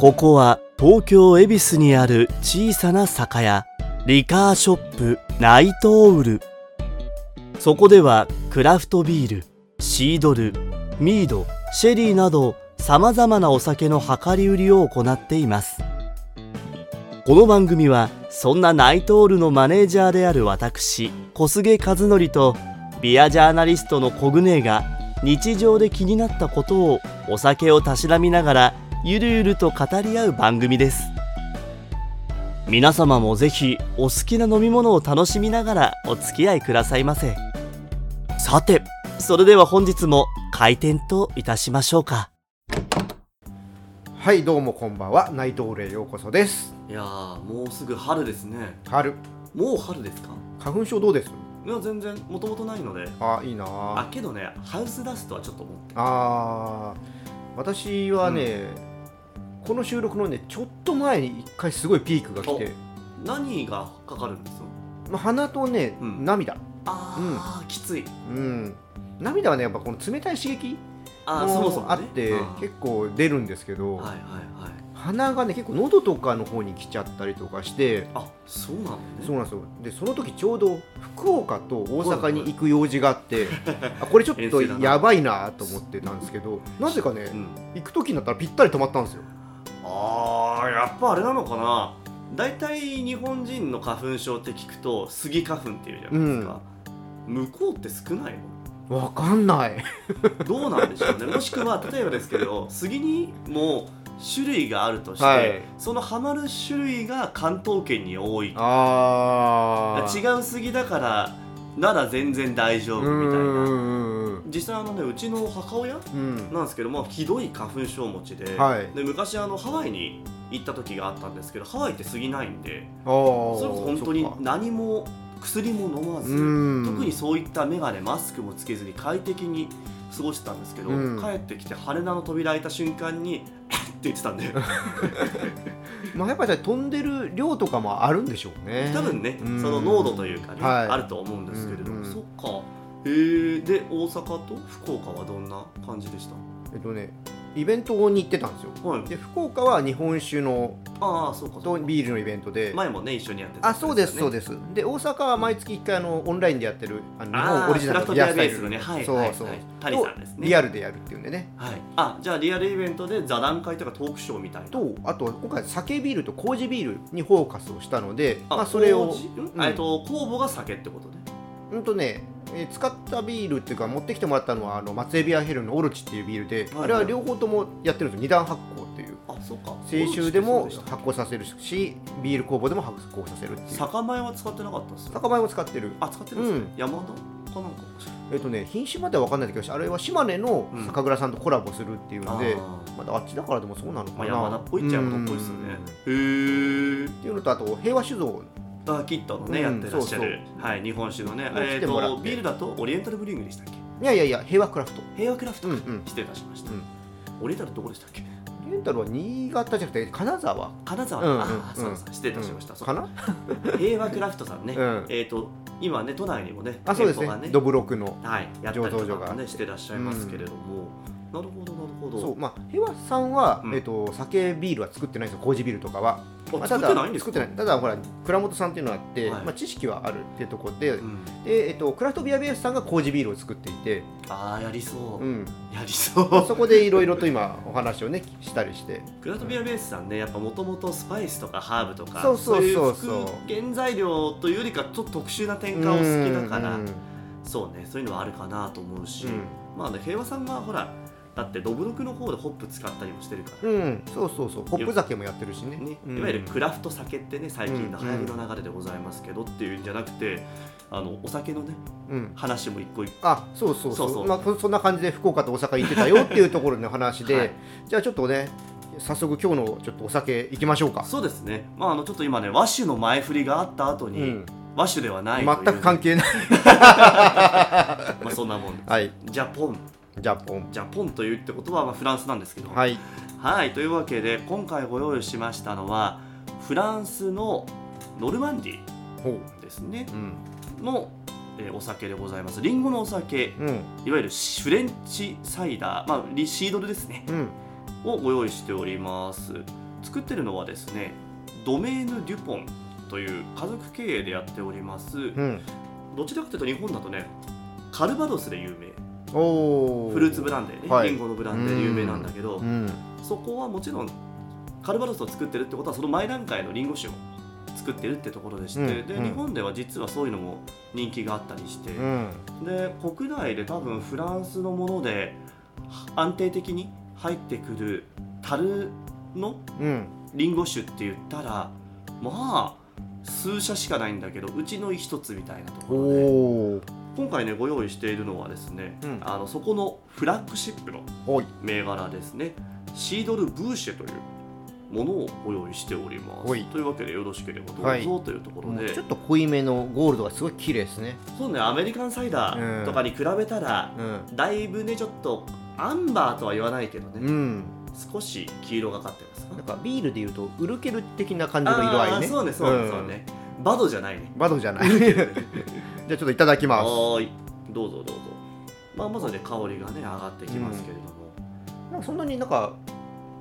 ここは東京恵比寿にある小さな酒屋リカーショップナイトオール。そこではクラフトビールシードルミードシェリーなどさまざまなお酒の量り売りを行っています。この番組はそんなナイトオールのマネージャーである私小菅和則とビアジャーナリストのコグネが日常で気になったことをお酒をたしなみながらゆるゆると語り合う番組です。皆様もぜひお好きな飲み物を楽しみながらお付き合いくださいませ。さてそれでは本日も開店といたしましょうか。はいどうもこんばんは。内藤霊ようこそです。いやーもうすぐ春ですね。春。もう春ですか？花粉症どうです？いや全然もともとないので。あいいな。ああけどねハウスダストはちょっと思って。あー私はね、この収録のねちょっと前に一回すごいピークが来て、何がかかるんですよまあ、鼻とね、うん。涙。ああ、きつい。うん。涙はねやっぱこの冷たい刺激あーそもそも、ね、あってうん。結構出るんですけど、はいはいはい。鼻がね結構喉とかの方に来ちゃったりとかしてあそうなのね。そうなんですよ。でその時ちょうど福岡と大阪に行く用事があって、あこれちょっとやばいなと思ってたんですけどなぜかね、うん。行く時になったらぴったり止まったんですよあーやっぱあれなのかな。大体日本人の花粉症って聞くとスギ花粉っていうじゃないですか、向こうって少ないわかんない。のどうなんでしょうね。もしくは例えばですけどスギにも種類があるとして、はい。そのハマる種類が関東圏に多いあー。違うスギだからなら全然大丈夫みたいな。うんうん実際あのねうちの母親うん。なんですけどもひどい花粉症持ちで,、はい。で昔あのハワイに行った時があったんですけどハワイって過ぎないんでそれこそ本当に何も薬も飲まずうん。特にそういった眼鏡マスクもつけずに快適に過ごしてたんですけど、うん。帰ってきて羽田の扉開いた瞬間にって言ってたんで。まあやっぱり飛んでる量とかもあるんでしょうね。多分ね、うん。その濃度というかね、はい。あると思うんですけれども、うんうんそっか。へえで大阪と福岡はどんな感じでした？えっとねイベントに行ってたんですよ。はい。で福岡は日本酒のああそうかビールのイベントで。前もね一緒にやってたあそうですそうでです。で大阪は毎月1回あのオンラインでやってるあの日オリジナルのね。はいそうはいそう、はいタリさんですね。とリアルでやるっていうんでね。はい、あじゃあリアルイベントで座談会とかトークショーみたいな。とあと今回酒ビールと麹ビールにフォーカスをしたのであまあそれをうん。と酵母が酒ってことねうんとね、えー使ったビールっていうか持ってきてもらったのはあの松江ビアヘルのオロチっていうビールで、はいあれは両方ともやってるんですよ二段発酵っていう。あそうか。清酒でも発酵させるしビール酵母でも発酵させるっていう。酒米は使ってなかったっす酒米も使ってる。あ使ってるんですね、うん。山田かなんかえっ、とね品種までは分かんないけどあれは島根のうん。酒蔵さんとコラボするっていうので、あまだあっちだからでもそうなのかまあ、な、山田っぽいっちゃ山田っぽいっすよね。うん。へえっていうのとあと平和酒造あキットのね、うんやってらっしゃる。はい日本酒のね。えっ、てもらって。とビールだとオリエンタルブリューイングでしたっけ？いやいやいや平和クラフト。平和クラフトか、うんうん。失礼いたしました、うん。オリエンタルどこでしたっけ？レンタルは新潟じゃなくて金沢。金沢、うんうんあそうそう。失礼いたしました、か。な？平和クラフトさんね、うん。えっ、と今ね都内にもねあそうです店舗がねどぶろくのはい、やったねしてらっしゃいますけれども、なるほどなるほど。そうまあ平和さんは、うん。えっと酒ビールは作ってないんですよ麹ビールとかは、まああ作ってないんですか？作ってない。ただほら倉本さんっていうのがあって、はい。まあ、知識はあるっていうところで,、うん、でえっと、クラフトビアベースさんが麹ビールを作っていて、ああやりそう、うん、やりそう。そこでいろいろと今お話をねしたりして。クラフトビアベースさんねやっぱもともとスパイスとかハーブとかそうそうそうそう。い原材料というよりかちょっと特殊な添加を好きだからうん。そうねそういうのはあるかなと思うし、うん。まあね平和さんはほらだってどぶろくの方でホップ使ったりもしてるから、うん、そうそうそう。ホップ酒もやってるしね。ね。うん。いわゆるクラフト酒ってね最近の流行りの流れでございますけどっていうんじゃなくてあのお酒のねうん、話も一個一個。あそうそうそう。そうまあ、そそんな感じで福岡と大阪行ってたよっていうところの話で、はい。じゃあちょっとね早速今日のちょっとお酒行きましょうか、そうですね。まああのちょっと今ね和酒の前振りがあった後に、うん、和酒ではない全く関係ない。まあそんなもんです。はい。ジャポンジャポン。ジャポンというってことはまあフランスなんですけど。はい。はい、というわけで今回ご用意しましたのはフランスのノルマンディほですね。ううん。の、えーお酒でございます。リンゴのお酒。うん。いわゆるフレンチサイダー、まあ、リシードルですね。うん。をご用意しております。作ってるのはですねドメーヌ・デュポンという家族経営でやっております、うん。どちらかというと日本だとねカルバドスで有名おー。フルーツブランデーね、はい。リンゴのブランデーで有名なんだけど、うん。そこはもちろんカルバドスを作ってるってことはその前段階のリンゴ酒を作ってるってところでして、でうん。うん。日本では実はそういうのも人気があったりして、うん。で国内で多分フランスのもので安定的に入ってくる樽のうん。リンゴ酒って言ったらまあ数社しかないんだけどうちの一つみたいなところで今回ねご用意しているのはですね、うん。あのそこのフラッグシップのはい。銘柄ですね。シードル・ブーシェというものをご用意しております。はい。というわけでよろしければどうぞ、はい。というところで、ちょっと濃いめのゴールドがすごい綺麗ですね。そうねアメリカンサイダーとかに比べたら、うん。だいぶねちょっとアンバーとは言わないけどね、うん。少し黄色がかってますなんかビールでいうとウルケル的な感じの色合いね。そうねそうね、ん。そうね。バドじゃないね。バドじゃないじゃあちょっといただきます。はーい。どうぞどうぞ。まあまずね香りがね上がってきますけれども、なんかそんなになんか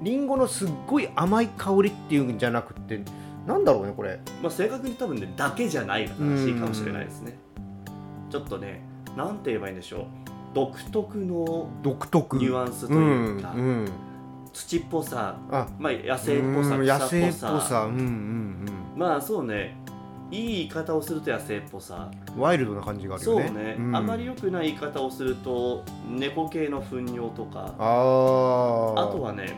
リンゴのすっごい甘い香りっていうんじゃなくてなんだろうねこれ。まあ正確に多分ねだけじゃないが正しいかもしれないですね。ちょっとねなんて言えばいいんでしょう。独特の独特。ニュアンスとういうか、んうん。土っぽさ。あ。まあ野生っぽさうん草っぽさ。まあそうねいい言い方をすると野生っぽさ。うんワイルドな感じがあるよね。そうね、ん。あまり良くない言い方をすると猫系の糞尿とか。あー。あとはね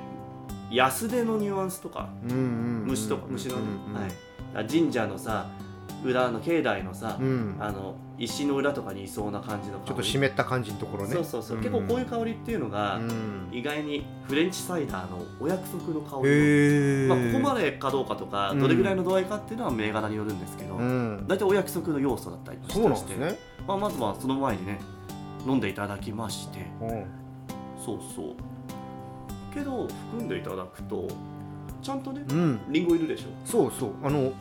安手のニュアンスとか。うんうんうん虫とか虫のね、うんうんはい、あ神社のさ裏の境内のさ、うん。あの石の裏とかにいそうな感じのちょっと湿った感じのところね。そうそうそう、ん。結構こういう香りっていうのが、うん。意外にフレンチサイダーのお約束の香りまあ、ここまでかどうかとか、うん。どれぐらいの度合いかっていうのは銘柄によるんですけど、うん。大体お約束の要素だったりもそうなんしてね。まあ、まずはその前にね飲んでいただきまして。う。んそうそう。けど含んでいただくとちゃんとねうん。リンゴいるでしょ。そうそう。あの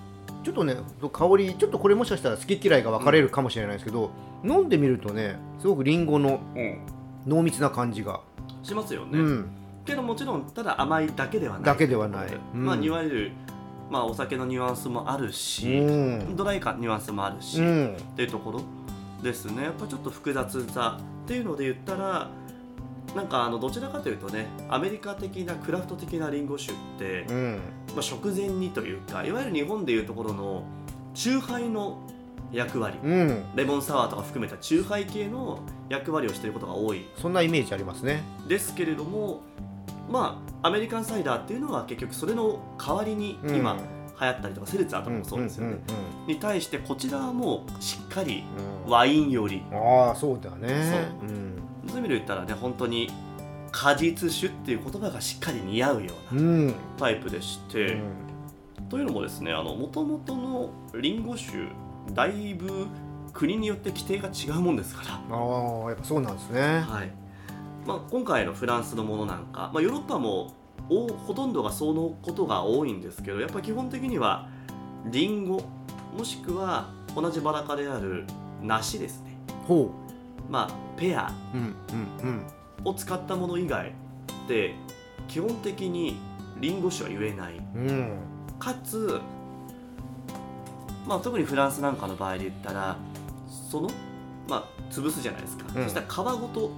ちょっとね香りちょっとこれもしかしたら好き嫌いが分かれるかもしれないですけど、飲んでみるとねすごくリンゴのうん。濃密な感じが、しますよね、うん。けどもちろんただ甘いだけではない。だけではない。まあいわゆる、まあ、お酒のニュアンスもあるうし、んドライかニュアンスもあるし、っうん。ていうところですね。やっぱちょっと複雑さっていうので言ったらなんかあのどちらかというとねアメリカ的なクラフト的なリンゴ酒って、うん。まあ、食前にというかいわゆる日本でいうところの酎ハイの役割、うん。レモンサワーとか含めた酎ハイ系の役割をしていることが多い。そんなイメージありますね。ですけれどもまあアメリカンサイダーっていうのは結局それの代わりに今流行ったりとか、セルツァーとかもそうですよね、に対してこちらはもうしっかりワインより。ああそうだね。そう。うんそういう意味で言ったらね本当に果実酒っていう言葉がしっかり似合うようなうん。タイプでして、というのもですねもともとのリンゴ酒だいぶ国によって規定が違うもんですから、ああやっぱそうなんですね。はい。まあ、今回のフランスのものなんか、まあ、ヨーロッパもおほとんどがそのことが多いんですけどやっぱ基本的にはリンゴもしくは同じバラ科である梨ですね、ほまあ、ペアを使ったもの以外って基本的にリンゴ酒は言えない。うん。かつ、まあ、特にフランスなんかの場合で言ったらその、まあ、潰すじゃないですか、うん。そしたら皮ごと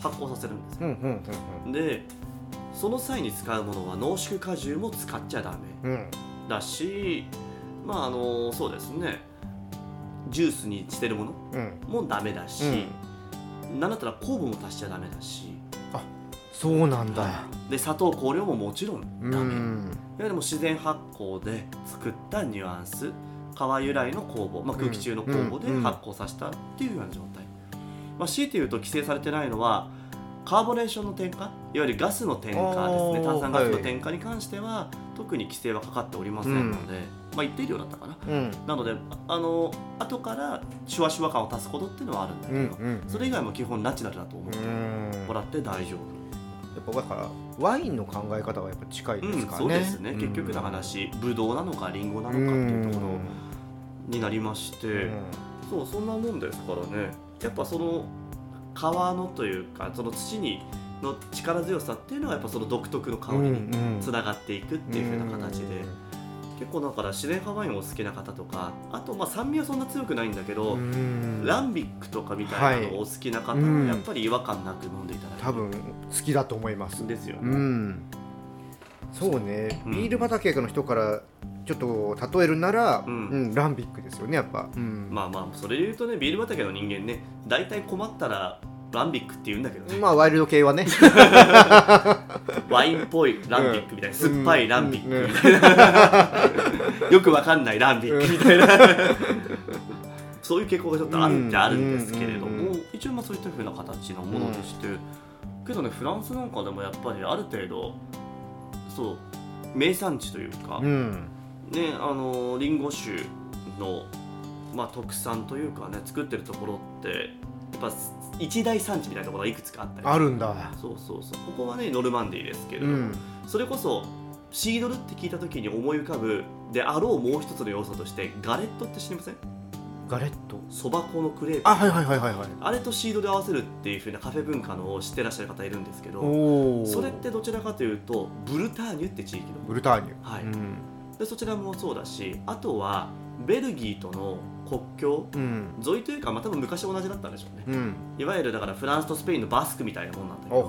発酵させるんですよ。でその際に使うものは濃縮果汁も使っちゃダメうん。だしまああのそうですねジュースにしてるもの？うん。もダメだし、なんだったら酵母も足しちゃダメだし。そうなんだ。で砂糖香料ももちろんうダメ、いわんゆる自然発酵で作ったニュアンス。皮由来の酵母、まあ、空気中の酵母でうん。発酵させたっていうような状態、まあ、強いて言うと規制されてないのはカーボネーションの添加？いわゆるガスの添加ですね。炭酸ガスの添加に関しては、特に規制はかかっておりませんので、まあ、一定量だったかな。うん。なのであの後からシュワシュワ感を足すことっていうのはあるんだけど、うんうんそれ以外も基本ナチュラルだと思ってうん。もらって大丈夫、やっぱだからワインの考え方がやっぱ近いですからね、そうですね、ん。結局の話ブドウなのかリンゴなのかっていうところになりまして、うん。そうそんなもんですからね。やっぱその皮のというかその土にの力強さっていうのはやっぱその独特の香りにつながっていくっていう風な形で、結構だからシネハワインを好きな方とかあとまあ酸味はそんな強くないんだけど、ランビックとかみたいなのをお好きな方はやっぱり違和感なく飲んでいただける、多分好きだと思います。ですよね、うん、そうね、ビール畑の人からちょっと例えるなら、うん。うんランビックですよねやっぱ、うん。まあまあそれで言うとねビール畑の人間ね大体困ったらランビックって言うんだけどね。まあワイルド系はね。ワインっぽいランビックみたいな、うん。酸っぱいランビッうんクみたいな、よくわかんないランビックみたいな、そういう傾向がちょっとあるっちゃあるんですけれども、一応まあそういったふうな形のものでして、けどねフランスなんかでもやっぱりある程度そう名産地というか、うん。ねあのリンゴ酒の、まあ、特産というかね作ってるところってやっぱ一大産地みたいなところがいくつかあったり。あるんだ。そうそうそう。ここはねノルマンディーですけれども、うん。それこそシードルって聞いた時に思い浮かぶであろうもう一つの要素としてガレットって知りません？ガレット。そば粉のクレープ。あはいはいはいはいはい。あれとシードル合わせるっていう風なカフェ文化のを知ってらっしゃる方いるんですけどそれってどちらかというとブルターニュって地域の。ブルターニュ。はい。うん。でそちらもそうだしあとはベルギーとの国境？うん。沿いというか、まあ、多分昔同じだったんでしょうね。うん。いわゆるだからフランスとスペインのバスクみたいなもんなんだけど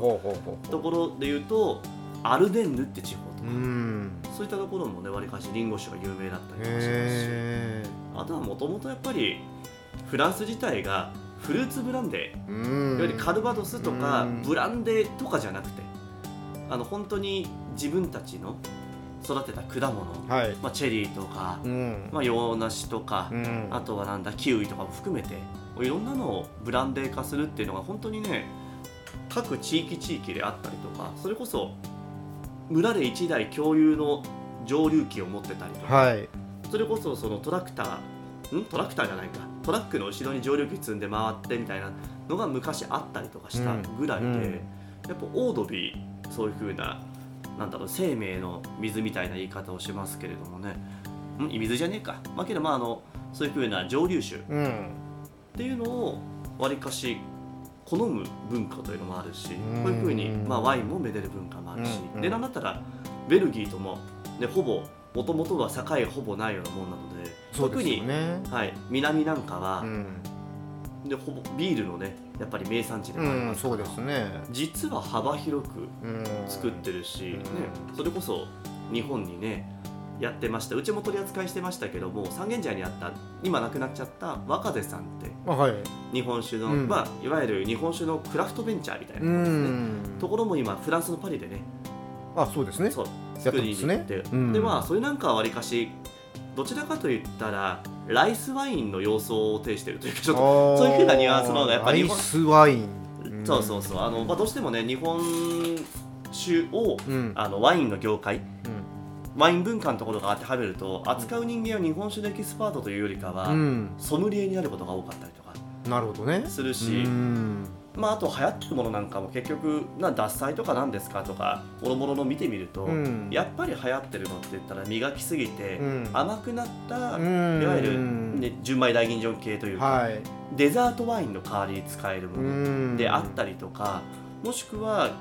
ところで言うとアルデンヌって地方とうか、ん。そういったところもねわりかしリンゴ酒が有名だったりとかしますし。へあとはもともとやっぱりフランス自体がフルーツブランデー、ん。いわゆるカルバドスとかうん。ブランデーとかじゃなくて。あの本当に自分たちの育てた果物、はい。まあ、チェリーとか、うん。まあ、洋梨とか、うん。あとはなんだキウイとかも含めていろんなのをブランデー化するっていうのが本当にね各地域地域であったりとかそれこそ村で1台共有の蒸留機を持ってたりとか、はい。それこそそのトラクターん？トラクターじゃないか。トラックの後ろに蒸留機積んで回ってみたいなのが昔あったりとかしたぐらいで、うん。うん。やっぱオードビーそういう風ななんだろう生命の水みたいな言い方をしますけれどもね。ん水じゃねえか。まあけどまああのそういう風な蒸留酒っうん。ていうのをわりかし好む文化というのもあるしうん。こういう風に、まあ、ワインもめでる文化もあるし、うん。でなんだったらベルギーとも、ね、ほぼもともとは境がほぼないようなもんなので特に、はい、南なんかはう、んでほぼビールのねやっぱり名産地でもありうんますから、そうですね。実は幅広くうん。作ってるし、うん。ね、それこそ日本にねやってました。うちも取り扱いしてましたけども三軒茶屋にあった今なくなっちゃった若瀬さんってあはい。日本酒の、うん。まあ、いわゆる日本酒のクラフトベンチャーみたいなね、ん。ところも今フランスのパリでねあそうですね。そうや作りに行って、うん。でまあそれなんかはわりかしどちらかといったらライスワインの様相を呈しているというかちょっとそういう風なニュアンスの方がやっぱり日本アイスワイン。そうそうそう。あの、まあ、どうしてもね日本酒をうん。あのワインの業界うん。ワイン文化のところが当てはめると扱う人間は日本酒のエキスパートというよりかは、うん。ソムリエになることが多かったりとかなるほどね。するし、うんまあ、あと流行ってるものなんかも結局な獺祭とかなんですかとかもろもろの見てみると、うん。やっぱり流行ってるのって言ったら磨きすぎて、うん。甘くなった、うん。いわゆる、ね、純米大吟醸系というか、はい。デザートワインの代わりに使えるもうのん。であったりとか、もしくは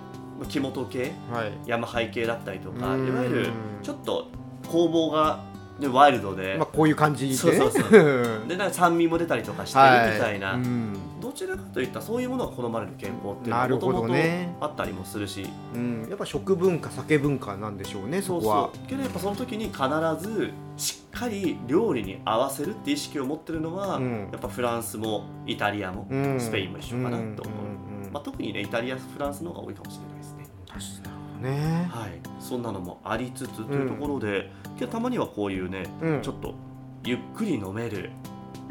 木本系はい。山ハイ系だったりとか、うん。いわゆるちょっと工房が、ね、ワイルドで、まあこういう感じで。ねそうそうそう。でなんか酸味も出たりとかしてるみたいな、うんどちらかといったらそういうものが好まれる傾向っていうのもともとあったりもするし、うん。やっぱ食文化酒文化なんでしょうねそこは。そうけどやっぱその時に必ずしっかり料理に合わせるって意識を持ってるのは、うん。やっぱフランスもイタリアも、うん。スペインも一緒かなと思う、うんうんうんまあ、特にねイタリアフランスの方が多いかもしれないですね。確かにね。はい。そんなのもありつつというところで、けどたまにはこういうね、うん。ちょっとゆっくり飲める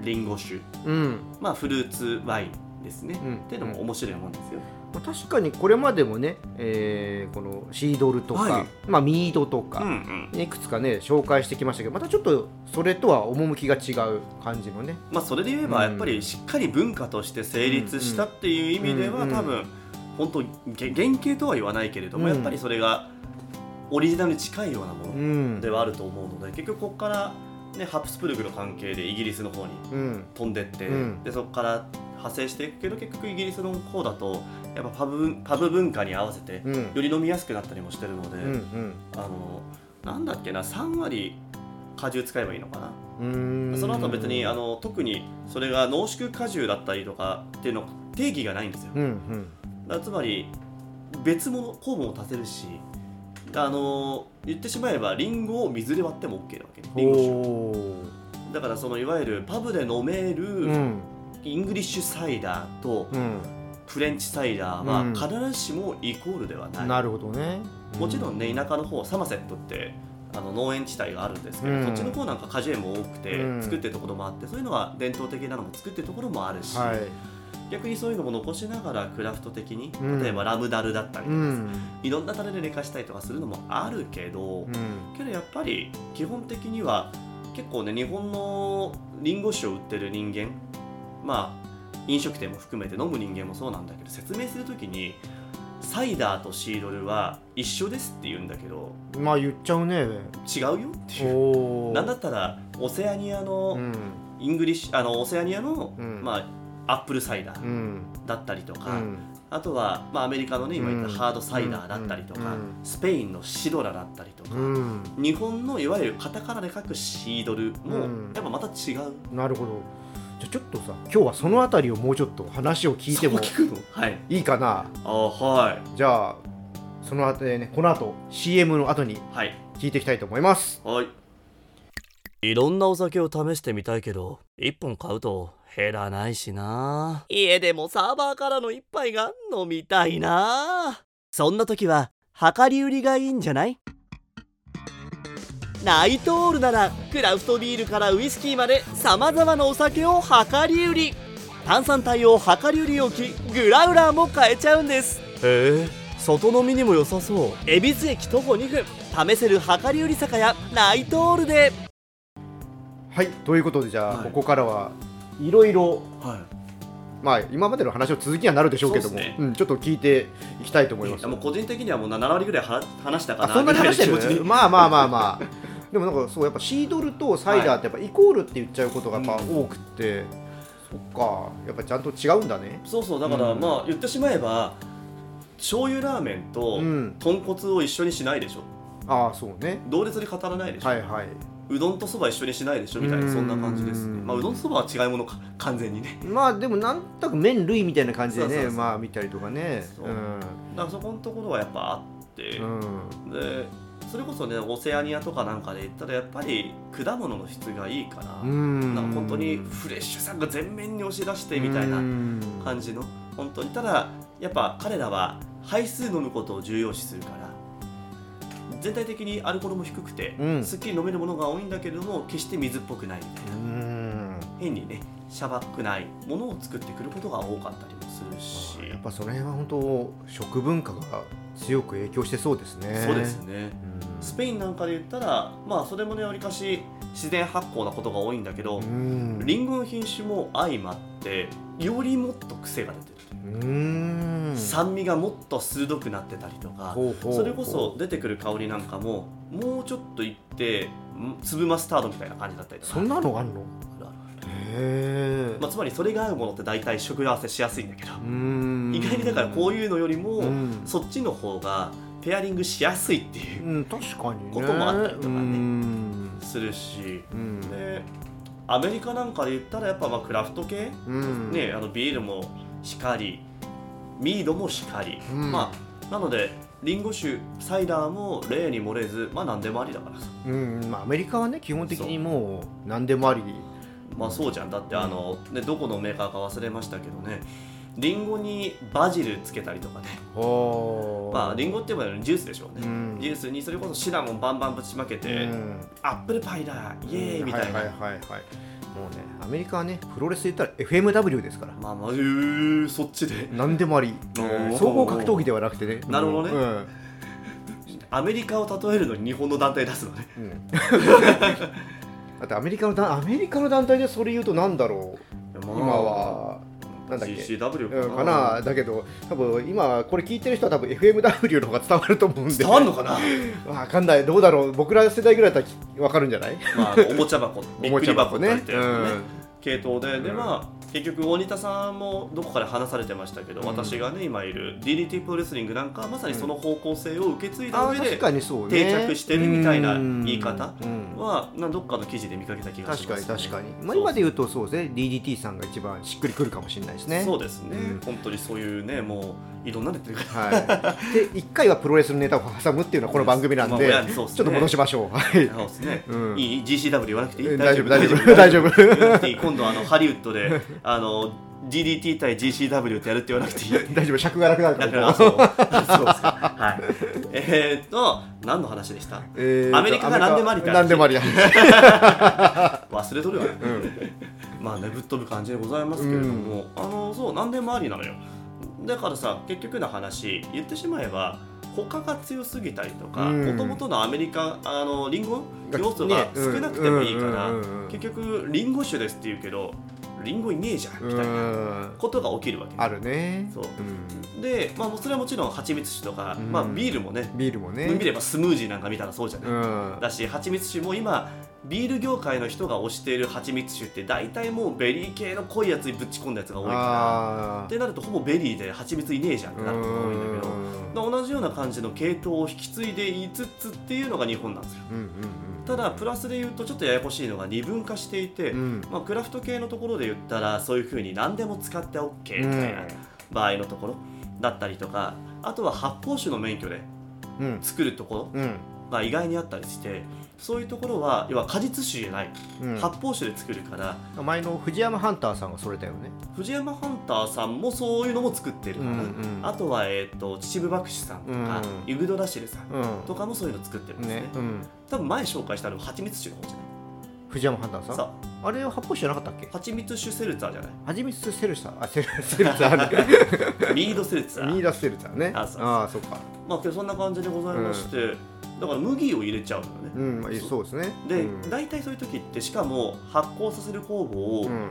リンゴ酒。うん。まあフルーツワインですね、うん。っていうのも面白いもんですよ、まあ確かにこれまでもね、えーこのシードルとか、はい。まあ、ミードとうんうか、ん。いくつかね紹介してきましたけどまたちょっとそれとは趣が違う感じのね。まあそれで言えばやっぱりしっかり文化として成立したっていう意味では多分本当げ原型とは言わないけれどもうん。やっぱりそれがオリジナルに近いようなもうのん。ではあると思うので結局ここからねハプスブルグの関係でイギリスの方にうん。飛んでってうん。でそこから派生していくけど結局イギリスの方だとやっぱパブ文パブ文化に合わせてうん。より飲みやすくなったりもしてるので、うんあのなんだっけな3割果汁使えばいいのかな、その後別にあの特にそれが濃縮果汁だったりとかっていうの定義がないんですよ。うんうん。つまり別物酵母も足せるしあの言ってしまえばリンゴを水で割っても OK なわけね。リンゴ酒。だからそのいわゆるパブで飲めるうん。イングリッシュサイダーとうん。フレンチサイダーうん。は必ずしもイコールではない、なるほどね。もちろんね田舎の方サマセットってあの農園地帯があるんですけど、うん。そっちの方なんか果樹園も多くてうん。作ってるところもあってそういうのは伝統的なのも作ってるところもあるし、はい逆にそういうのも残しながらクラフト的にうん。例えばラムダルだったりとかさ、うん。いろんなタレで寝かしたりとかするのもあるけど、うん。けどやっぱり基本的には結構ね日本のリンゴ酒を売ってる人間まあ飲食店も含めて飲む人間もそうなんだけど説明するときにサイダーとシードルは一緒ですって言うんだけどまあ言っちゃうね違うよっていう。なんだったらオセアニアのうん。イングリッシュあのオセアニアの、うん。まあ、アップルサイダーうん。だったりとか、うん。あとは、まあ、アメリカのね今言ったうん。ハードサイダーだったりとか、うん。スペインのシドラだったりとか、うん。日本のいわゆるカタカナで書くシードルも、うん。やっぱまた違う。なるほど。じゃあちょっとさ今日はそのあたりをもうちょっと話を聞いてもい。いいかな？あはい。じゃあその後でねこの後 CM の後にはい。聞いていきたいと思います。はいいろんなお酒を試してみたいけど1本買うと減らないしな。家でもサーバーからの一杯が飲みたいな。そんな時は量り売りがいいんじゃない？ナイトオールならクラフトビールからウイスキーまでさまざまなお酒を量り売り。炭酸帯を量り売り置きグラウラーも買えちゃうんです。へえ外飲みにも良さそう。恵比寿駅徒歩2分。試せる量り売り酒屋ナイトオールではいということでじゃあ、はい。ここからはいろいろはい。まあ今までの話の続きにはなるでしょうけどもね。うん、ちょっと聞いていきたいと思います。もう個人的にはもう7割ぐらいは話したかなあそんなに話してるまあまあまあまあ。でもなんかそうやっぱシードルとサイダーってやっぱイコールって言っちゃうことがやっぱ多くって、そっか。やっぱちゃんと違うんだね。そうそうだから、うん。まあ言ってしまえば醤油ラーメンとうん。豚骨を一緒にしないでしょ。ああそうね。同列に語らないでしょ、はいはいうどんとそば一緒にしないでしょみたいなうん。そんな感じですね。まあうどんとそばは違いものか完全にね。まあでもなんとなく麺類みたいな感じでねまあ見たりとかね。そう。だからそこのところはやっぱあって、うん、うんでそれこそねオセアニアとかなんかで言ったらやっぱり果物の質がいいから、うん。なんか本当にフレッシュさが全面に押し出してみたいなうん。感じの本当にただやっぱ彼らは杯数飲むことを重要視するから全体的にアルコールも低くて、うん。すっきり飲めるものが多いんだけれども決して水っぽくないみたいな。うん。変にねシャバくないものを作ってくることが多かったりもするし。やっぱその辺は本当食文化が強く影響してそうですね。そうですね。うん。スペインなんかで言ったらまあそれもねわりかし自然発酵なことが多いんだけど、うん。リンゴの品種も相まってよりもっと癖が出て酸味がもっと鋭くなってたりとかそれこそ出てくる香りなんかももうちょっといってん粒マスタードみたいな感じだったりとか。そんなのあんの？あるあるへえまあ、つまりそれが合うものって大体食合わせしやすいんだけど、うん。意外にだからこういうのよりも、うん。そっちの方がペアリングしやすいっていううん確かにね。こともあったりとかね。うん。するし。うん。でアメリカなんかで言ったらやっぱまあクラフト系、うん。ね、あのビールもしかりミードもしかり、うん。まあなのでリンゴ酒サイダーも例に漏れずまあ何でもありだから。さうんまあアメリカはね基本的にもう何でもあり。まあそうじゃん。だってあの、ね、どこのメーカーか忘れましたけどねリンゴにバジルつけたりとかね。はまあリンゴって言えばジュースでしょうね、うん。ジュースにそれこそシナモンバンバンぶちまけて、うん。アップルパイだイエーイみたいな、はいはいはいはい。もうねアメリカはねプロレスで言ったら FMW ですから。まあまあうーそっちで。何でもあり。総合格闘技ではなくてね。なるほどね。うん。アメリカを例えるのに日本の団体出すのね。うん。だってアメリカの団アメリカの団体でそれ言うとなんだろう。今はなんだっけ？GCW かな,、うんかな。だけど多分今これ聞いてる人は多分 FMW の方が伝わると思うんで。伝わんのかな？わかんない。どうだろう？僕ら世代ぐらいだったらわかるんじゃない？まあおもちゃ箱 びっくり箱って書いてあるね。系統で、でうんまあ結局大仁田さんもどこかで話されてましたけど、うん。私がね今いる DDT プロレスリングなんかはまさにその方向性を受け継いだ上でうね。定着してるみたいな言い方うん。はなどっかの記事で見かけた気がし確ます、かに確かに、まあ、今で言うとそうですね DDT さんが一番しっくりくるかもしれないですね。そうですね、うん。本当にそういうねもういろんなのやってるから。はい、で1回はプロレスのネタを挟むっていうのはこの番組なんで、まあね。ちょっと戻しましょう。はい。そうですね、うん。いい GCW 言わなくていい？大丈夫大丈夫。大丈夫。今度あのハリウッドであの DDT 対 GCW ってやるって言わなくていい。大丈夫尺が楽なるかだかららそう。そうですか。はい。えー、っと何の話でした？えーとアメリカが何でもありか何でもありだ 忘れとるわ、まあねぶっ飛ぶ感じでございますけれども、あのそう何でもありなのよ。だからさ結局の話言ってしまえば他が強すぎたりとかうん。もともとのアメリカあのリンゴ？が要素がね少なくてもいいからうんうんうんうん。結局リンゴ酒ですって言うけどリンゴいねえじゃんみたいなうん。ことが起きるわけ。あるね。そう。うん。で、まあ、それはもちろん蜂蜜酒とか、うん。まあ、ビールもね。ビールもね。見ればスムージーなんか見たらそうじゃない、うん。だし蜂蜜酒も今ビール業界の人が推している蜂蜜酒って大体もうベリー系の濃いやつにぶち込んだやつが多いからあってなるとほぼベリーで蜂蜜いねえじゃんってなることが多いんだけど同じような感じの系統を引き継いでいつつっていうのが日本なんですよ。うんうんうんただプラスで言うとちょっとややこしいのが二分化していて、うん。まあ、クラフト系のところで言ったらそういうふうに何でも使って OK みたいな場合のところだったりとかあとは発泡酒の免許でうん。作るところうんが意外にあったりしてそういうところは要は果実酒じゃないうん。発泡酒で作るから前の藤山ハンターさんがそれだよね。藤山ハンターさんもそういうのも作ってるから、うんうんあとは、えー、と秩父博士さんとか、うん。ユグドラシルさん。とかもそういうの作ってるんですね。ね。うん。多分前紹介したのは蜂蜜酒の方じゃない？藤山ハンターさん？さあれは発泡酒じゃなかったっけ？あ蜂蜜酒セルツァーじゃない？はじめつセルサー？あセルセルツァーね。ミードセルツァー。ミーダスセルツァーね。あそうああそっか。まあけどそんな感じでございまして、だから麦を入れちゃうのよね、うんまあそう。ですね。で、うん。大体そういう時ってしかも発酵させる酵母を、うん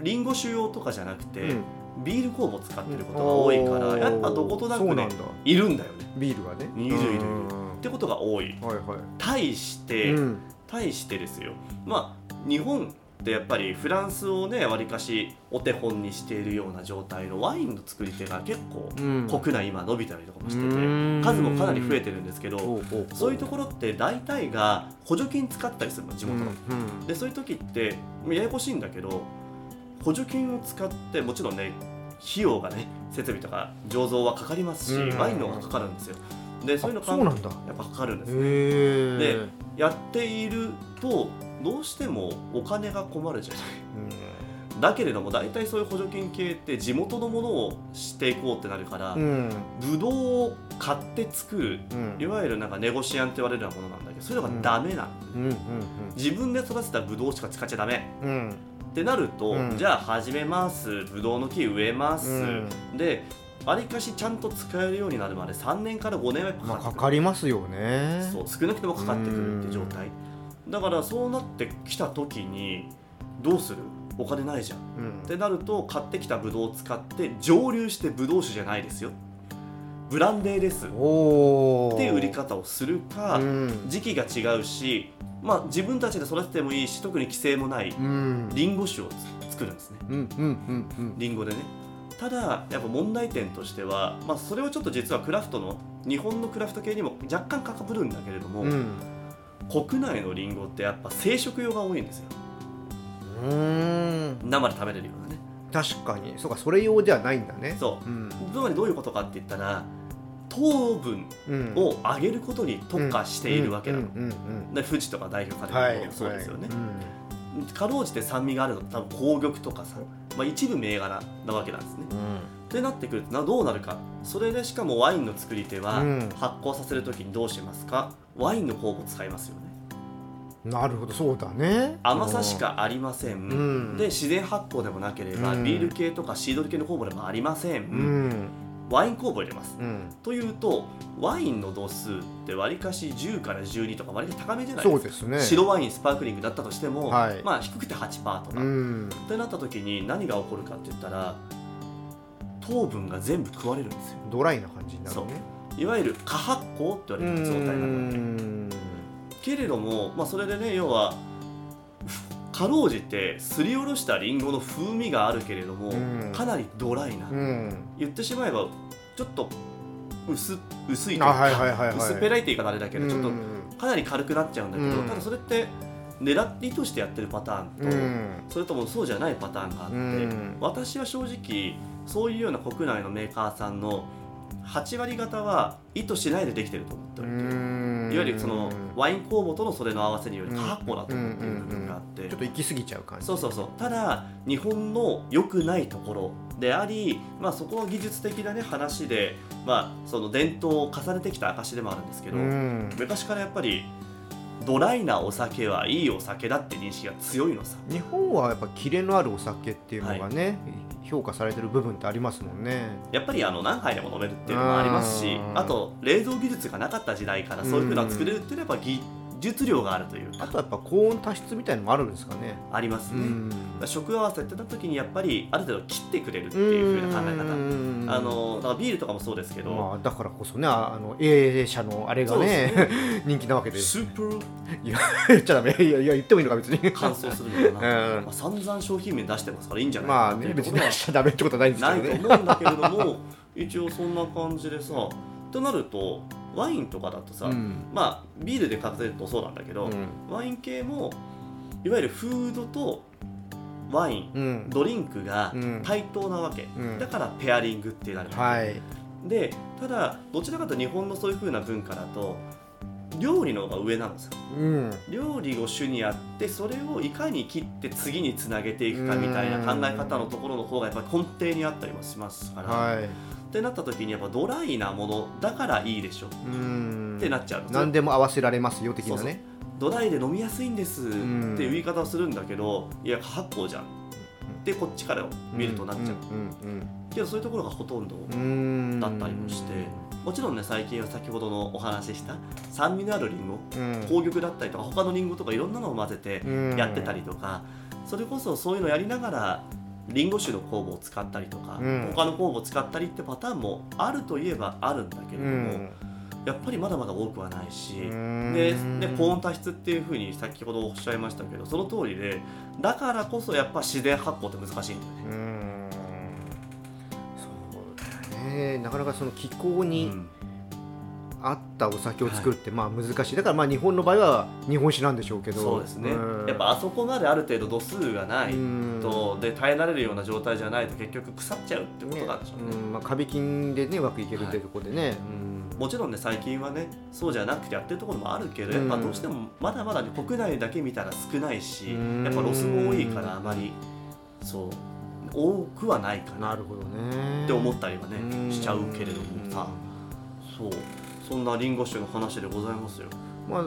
リンゴ酒用とかじゃなくて、うん。ビール酵母を使ってることが多いから、やっぱどことなくねいるんだよね。ビールがね。いるいるいるうん。ってことが多い。はいはい。対して、うん対してですよ。まあ日本ってやっぱりフランスをねわりかしお手本にしているような状態のワインの作り手が結構うん。国内今伸びたりとかもしててうん。数もかなり増えてるんですけどそういうところって大体が補助金使ったりするの地元の。うん。でそういう時ってややこしいんだけど補助金を使ってもちろんね費用がね設備とか醸造はかかりますし、うん。ワインの方がかかるんですよでそういうのあそうなんだ。やっぱかかるんですへえやっているとどうしてもお金が困るじゃない。だけれども大体そういう補助金系って地元のものをしていこうってなるから、うん。ブドウを買って作るうん。いわゆるなんかネゴシアンって言われるようなものなんだけどそういうのがダメなの、うんうん自分で育てたブドウしか使っちゃダメ。うんうん。ってなると、うん。じゃあ始めます。ブドウの木植えます、うん。でわりかしちゃんと使えるようになるまで3年から5年はかまあかかりますよね。そう少なくてもかかってくるって状態。だからそうなってきた時にどうする？お金ないじゃん。うん。ってなると買ってきたブドウを使って蒸留してブドウ酒じゃないですよ。ブランデーです。っていう売り方をするか、うん。時期が違うし、まあ、自分たちで育ててもいいし特に規制もないうん。リンゴ酒をつ作るんですね。うんうんうんうん。リンゴでねただやっぱ問題点としては、まあ、それはちょっと実はクラフトの日本のクラフト系にも若干かかぶるんだけれども、うん。国内のリンゴってやっぱ生食用が多いんですよ。うん。生で食べれるようなね。確かに。そうかそれ用ではないんだね。そう。うん。つまりどういうことかって言ったら糖分うん。を上げることに特化しているわけなの、うん富士とか代表さはれるものもそうですよね、かろうじて酸味があるの多分紅玉とかさ、まあ、一部銘柄なわけなんですね。ってなってくるとなどうなるか。それでしかもワインの作り手はうん。発酵させる時にどうしますか？ワインの酵母を使いますよね。うんなるほど。そうだね。甘さしかありません、うん。で自然発酵でもなければ、うん。ビール系とかシードル系の酵母でもありません、うんワイン酵母入れます。うん。というとワインの度数ってわりかし10から12とかわりかし高めじゃないですか。そうですね。白ワインスパークリングだったとしても、はい。まあ低くて8%とか、うっんてなった時に何が起こるかって言ったら糖分が全部食われるんですよ。ドライな感じになるね。いわゆる過発酵って言われる状態になるわけ。うん。けれども、まあ、それでね要はかろうじてすりおろしたりんごの風味があるけれども、うん。かなりドライな、うん。言ってしまえばちょっと薄薄いというあか、はいはいはいはい。薄っぺらいって言い方あれだけど、ちょっとうんかなり軽くなっちゃうんだけど、うん。ただそれって狙って意図してやってるパターンと、うん。それともそうじゃないパターンがあって、うん。私は正直そういうような国内のメーカーさんの8割方は意図しないでできてると思っておりて、うんいわゆるそのワイン酵母とのそれの合わせによるうん。過発酵だと思っている部分があって、ちょっと行き過ぎちゃう感じ。そうそうそう。ただ日本の良くないところであり、まあ、そこは技術的な、ね、話で、まあ、その伝統を重ねてきた証でもあるんですけど、うん。昔からやっぱりドライなお酒はいいお酒だって認識が強いのさ。日本はやっぱキレのあるお酒っていうのがね、評価されてる部分ってありますもんね。やっぱりあの何杯でも飲めるっていうのもありますしうん。あと冷蔵技術がなかった時代からそういうふうな作れるっていうのはやっぱ技術量があるというか。あとはやっぱ高温多湿みたいのもあるんですかね。ありますね、うん。食合わせってなった時にやっぱりある程度切ってくれるっていう風な考え方。うん。あのだからビールとかもそうですけど、まあ、だからこそねああの A 社のあれがねです人気なわけでスープル言っちゃダメ。いやいや言ってもいいのか別に。乾燥するのかな、うん。まあ、散々商品名出してますからいいんじゃないまあね別に出しちゃダメってことはないんですないとけどね思うんだけれども一応そんな感じでさとなるとワインとかだとさ、うん。まあビールで数えるとそうなんだけど、うん。ワイン系もいわゆるフードとワインうん。ドリンクがうん。対等なわけ、うん。だからペアリングってなるわけ、はい。でただどちらかというと日本のそういう風な文化だと料理の方が上なのさうん。料理を主にやってそれをいかに切って次につなげていくかみたいな考え方のところの方がやっぱり根底にあったりもしますから、はいってなった時にやっぱドライなものだからいいでしょ。っうん。てなっちゃうの。何でも合わせられますよ的なね。ドライで飲みやすいんですってんいう言い方をするんだけどいや発酵じゃん。でこっちから見るとなっちゃう、うんけどそういうところがほとんど、だったりもして。もちろんね最近は先ほどのお話しした酸味のあるリンゴうん。紅玉だったりとか他のリンゴとかいろんなのを混ぜてうんやってたりとか、それこそそういうのやりながらリンゴ酒の酵母を使ったりとか、うん。他の酵母を使ったりってパターンもあるといえばあるんだけれども、やっぱりまだまだ多くはないし、うん。でで高温多湿っていうふうに先ほどおっしゃいましたけどその通りでだからこそやっぱ自然発酵って難しいんだよね。うん。そうね。なかなかその気候にうん合ったお酒を作るってまあ難しい。だからまあ日本の場合は日本酒なんでしょうけど。そうですね、ん。やっぱあそこまである程度度数がないうん。と、で耐えられるような状態じゃないと結局腐っちゃうってことなんでしょうね。うん。まあ、カビ菌でねうまくいけるっていうところでね、うん。もちろんね最近はねそうじゃなくてやってるところもあるけどやっぱどうしてもまだまだ、ね、国内だけ見たら少ないしうん。やっぱロスも多いからあまりそう多くはないかな。っなるほどね。て思ったりはねうん。しちゃうけれどもさ。そうそんなリンゴ酒の話でございますよ。まあ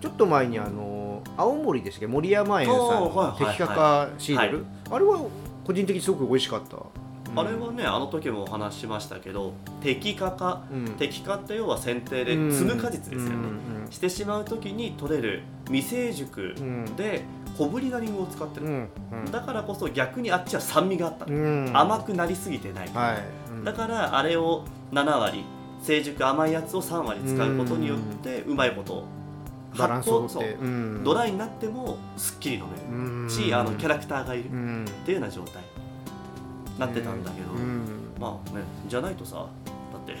ちょっと前にあの青森でしたっけ？森山園さんの摘果シードル、はい。あれは個人的にすごく美味しかった、うん。あれはねあの時もお話ししましたけど摘果か？うん。摘果って要は剪定で摘む果実ですよね。うんしてしまう時に取れる未成熟うん。で小ぶりなリンゴを使ってる。うんうん。だからこそ逆にあっちは酸味があった。甘くなりすぎてない、はい、うん。だからあれを7割成熟甘いやつを3割使うことによってうまいことバランスを発酵とって、うん。ドライになってもすっきり飲めるうん。しあのキャラクターがいるっうん。ていうような状態。になってたんだけど、うん。まあねじゃないとさだってこ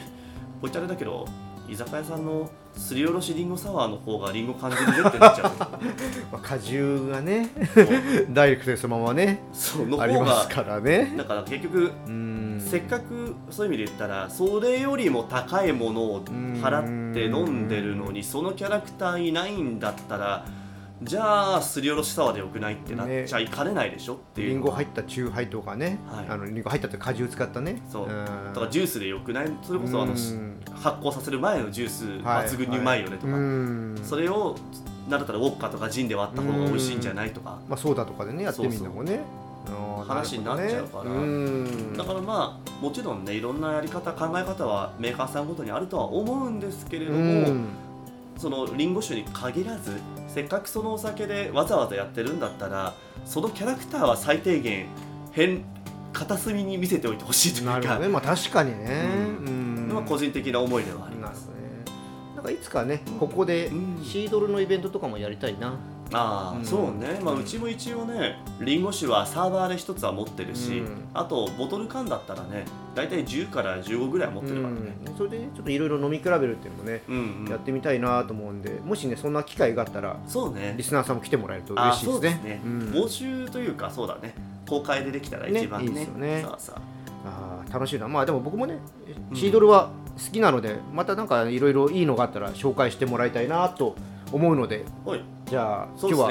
う言っちゃあれだけど居酒屋さんのすりおろしりんごサワーの方がりんご感じるぜってなっちゃう。まあ、果汁がね ダイレクトでそのままね。そのあり方がますからね。だから結局うん。せっかくそういう意味で言ったらそれよりも高いものを払って飲んでるのにそのキャラクターいないんだったらじゃあすりおろしサワーでよくないってなっちゃいかねないでしょっていう。リンゴ入ったチューハイとかね、はい。あのリンゴ入ったって果汁使ったね。そう。うん。だからジュースでよくない？それこそあのうん。発酵させる前のジュースはい抜群にうまいよねとか、うんそれをなんだったらウォッカとかジンで割った方が美味しいんじゃないとか。まあ、ソーダとかでねやってみるのもね。話になっちゃうから。ね。うん。だからまあもちろんねいろんなやり方考え方はメーカーさんごとにあるとは思うんですけれども、うん。そのリンゴ酒に限らずせっかくそのお酒でわざわざやってるんだったらそのキャラクターは最低限変片隅に見せておいてほしいというか。なるほどね。まあ確かにね。ううん。のは個人的な思いではあります。ね。なんかいつかねここでうん。シードルのイベントとかもやりたいなああ、うんそうね、まあ、うちも一応ねリンゴ酒はサーバーで一つは持ってるし、うん。あとボトル缶だったらね大体10から15ぐらい持ってるからね。うん。それでねちょっといろいろ飲み比べるっていうのもね、うん、うん。やってみたいなと思うんでもしねそんな機会があったらそうね。リスナーさんも来てもらえるとあ嬉しいですね。ですね、うん。募集というかそうだね。公開でできたら一番ね。ねいいですよね。さあさああー楽しいなまあでも僕もねうん。シードルは好きなので、またなんかいろいろいいのがあったら紹介してもらいたいなと思うのでおいじゃあそ今日は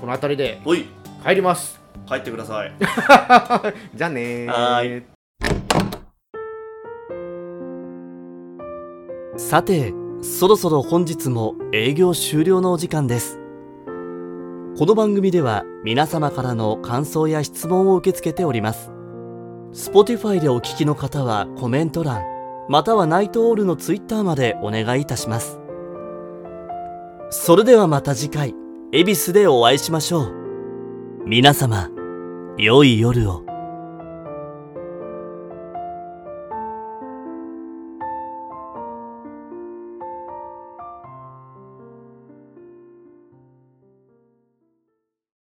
この辺りでおい。帰ります。帰ってください。じゃあねー。はーさてそろそろ本日も営業終了のお時間です。この番組では皆様からの感想や質問を受け付けております。Spotify でお聞きの方はコメント欄またはナイトオールのツイッターまでお願いいたします。それではまた次回恵比寿でお会いしましょう。皆様良い夜を。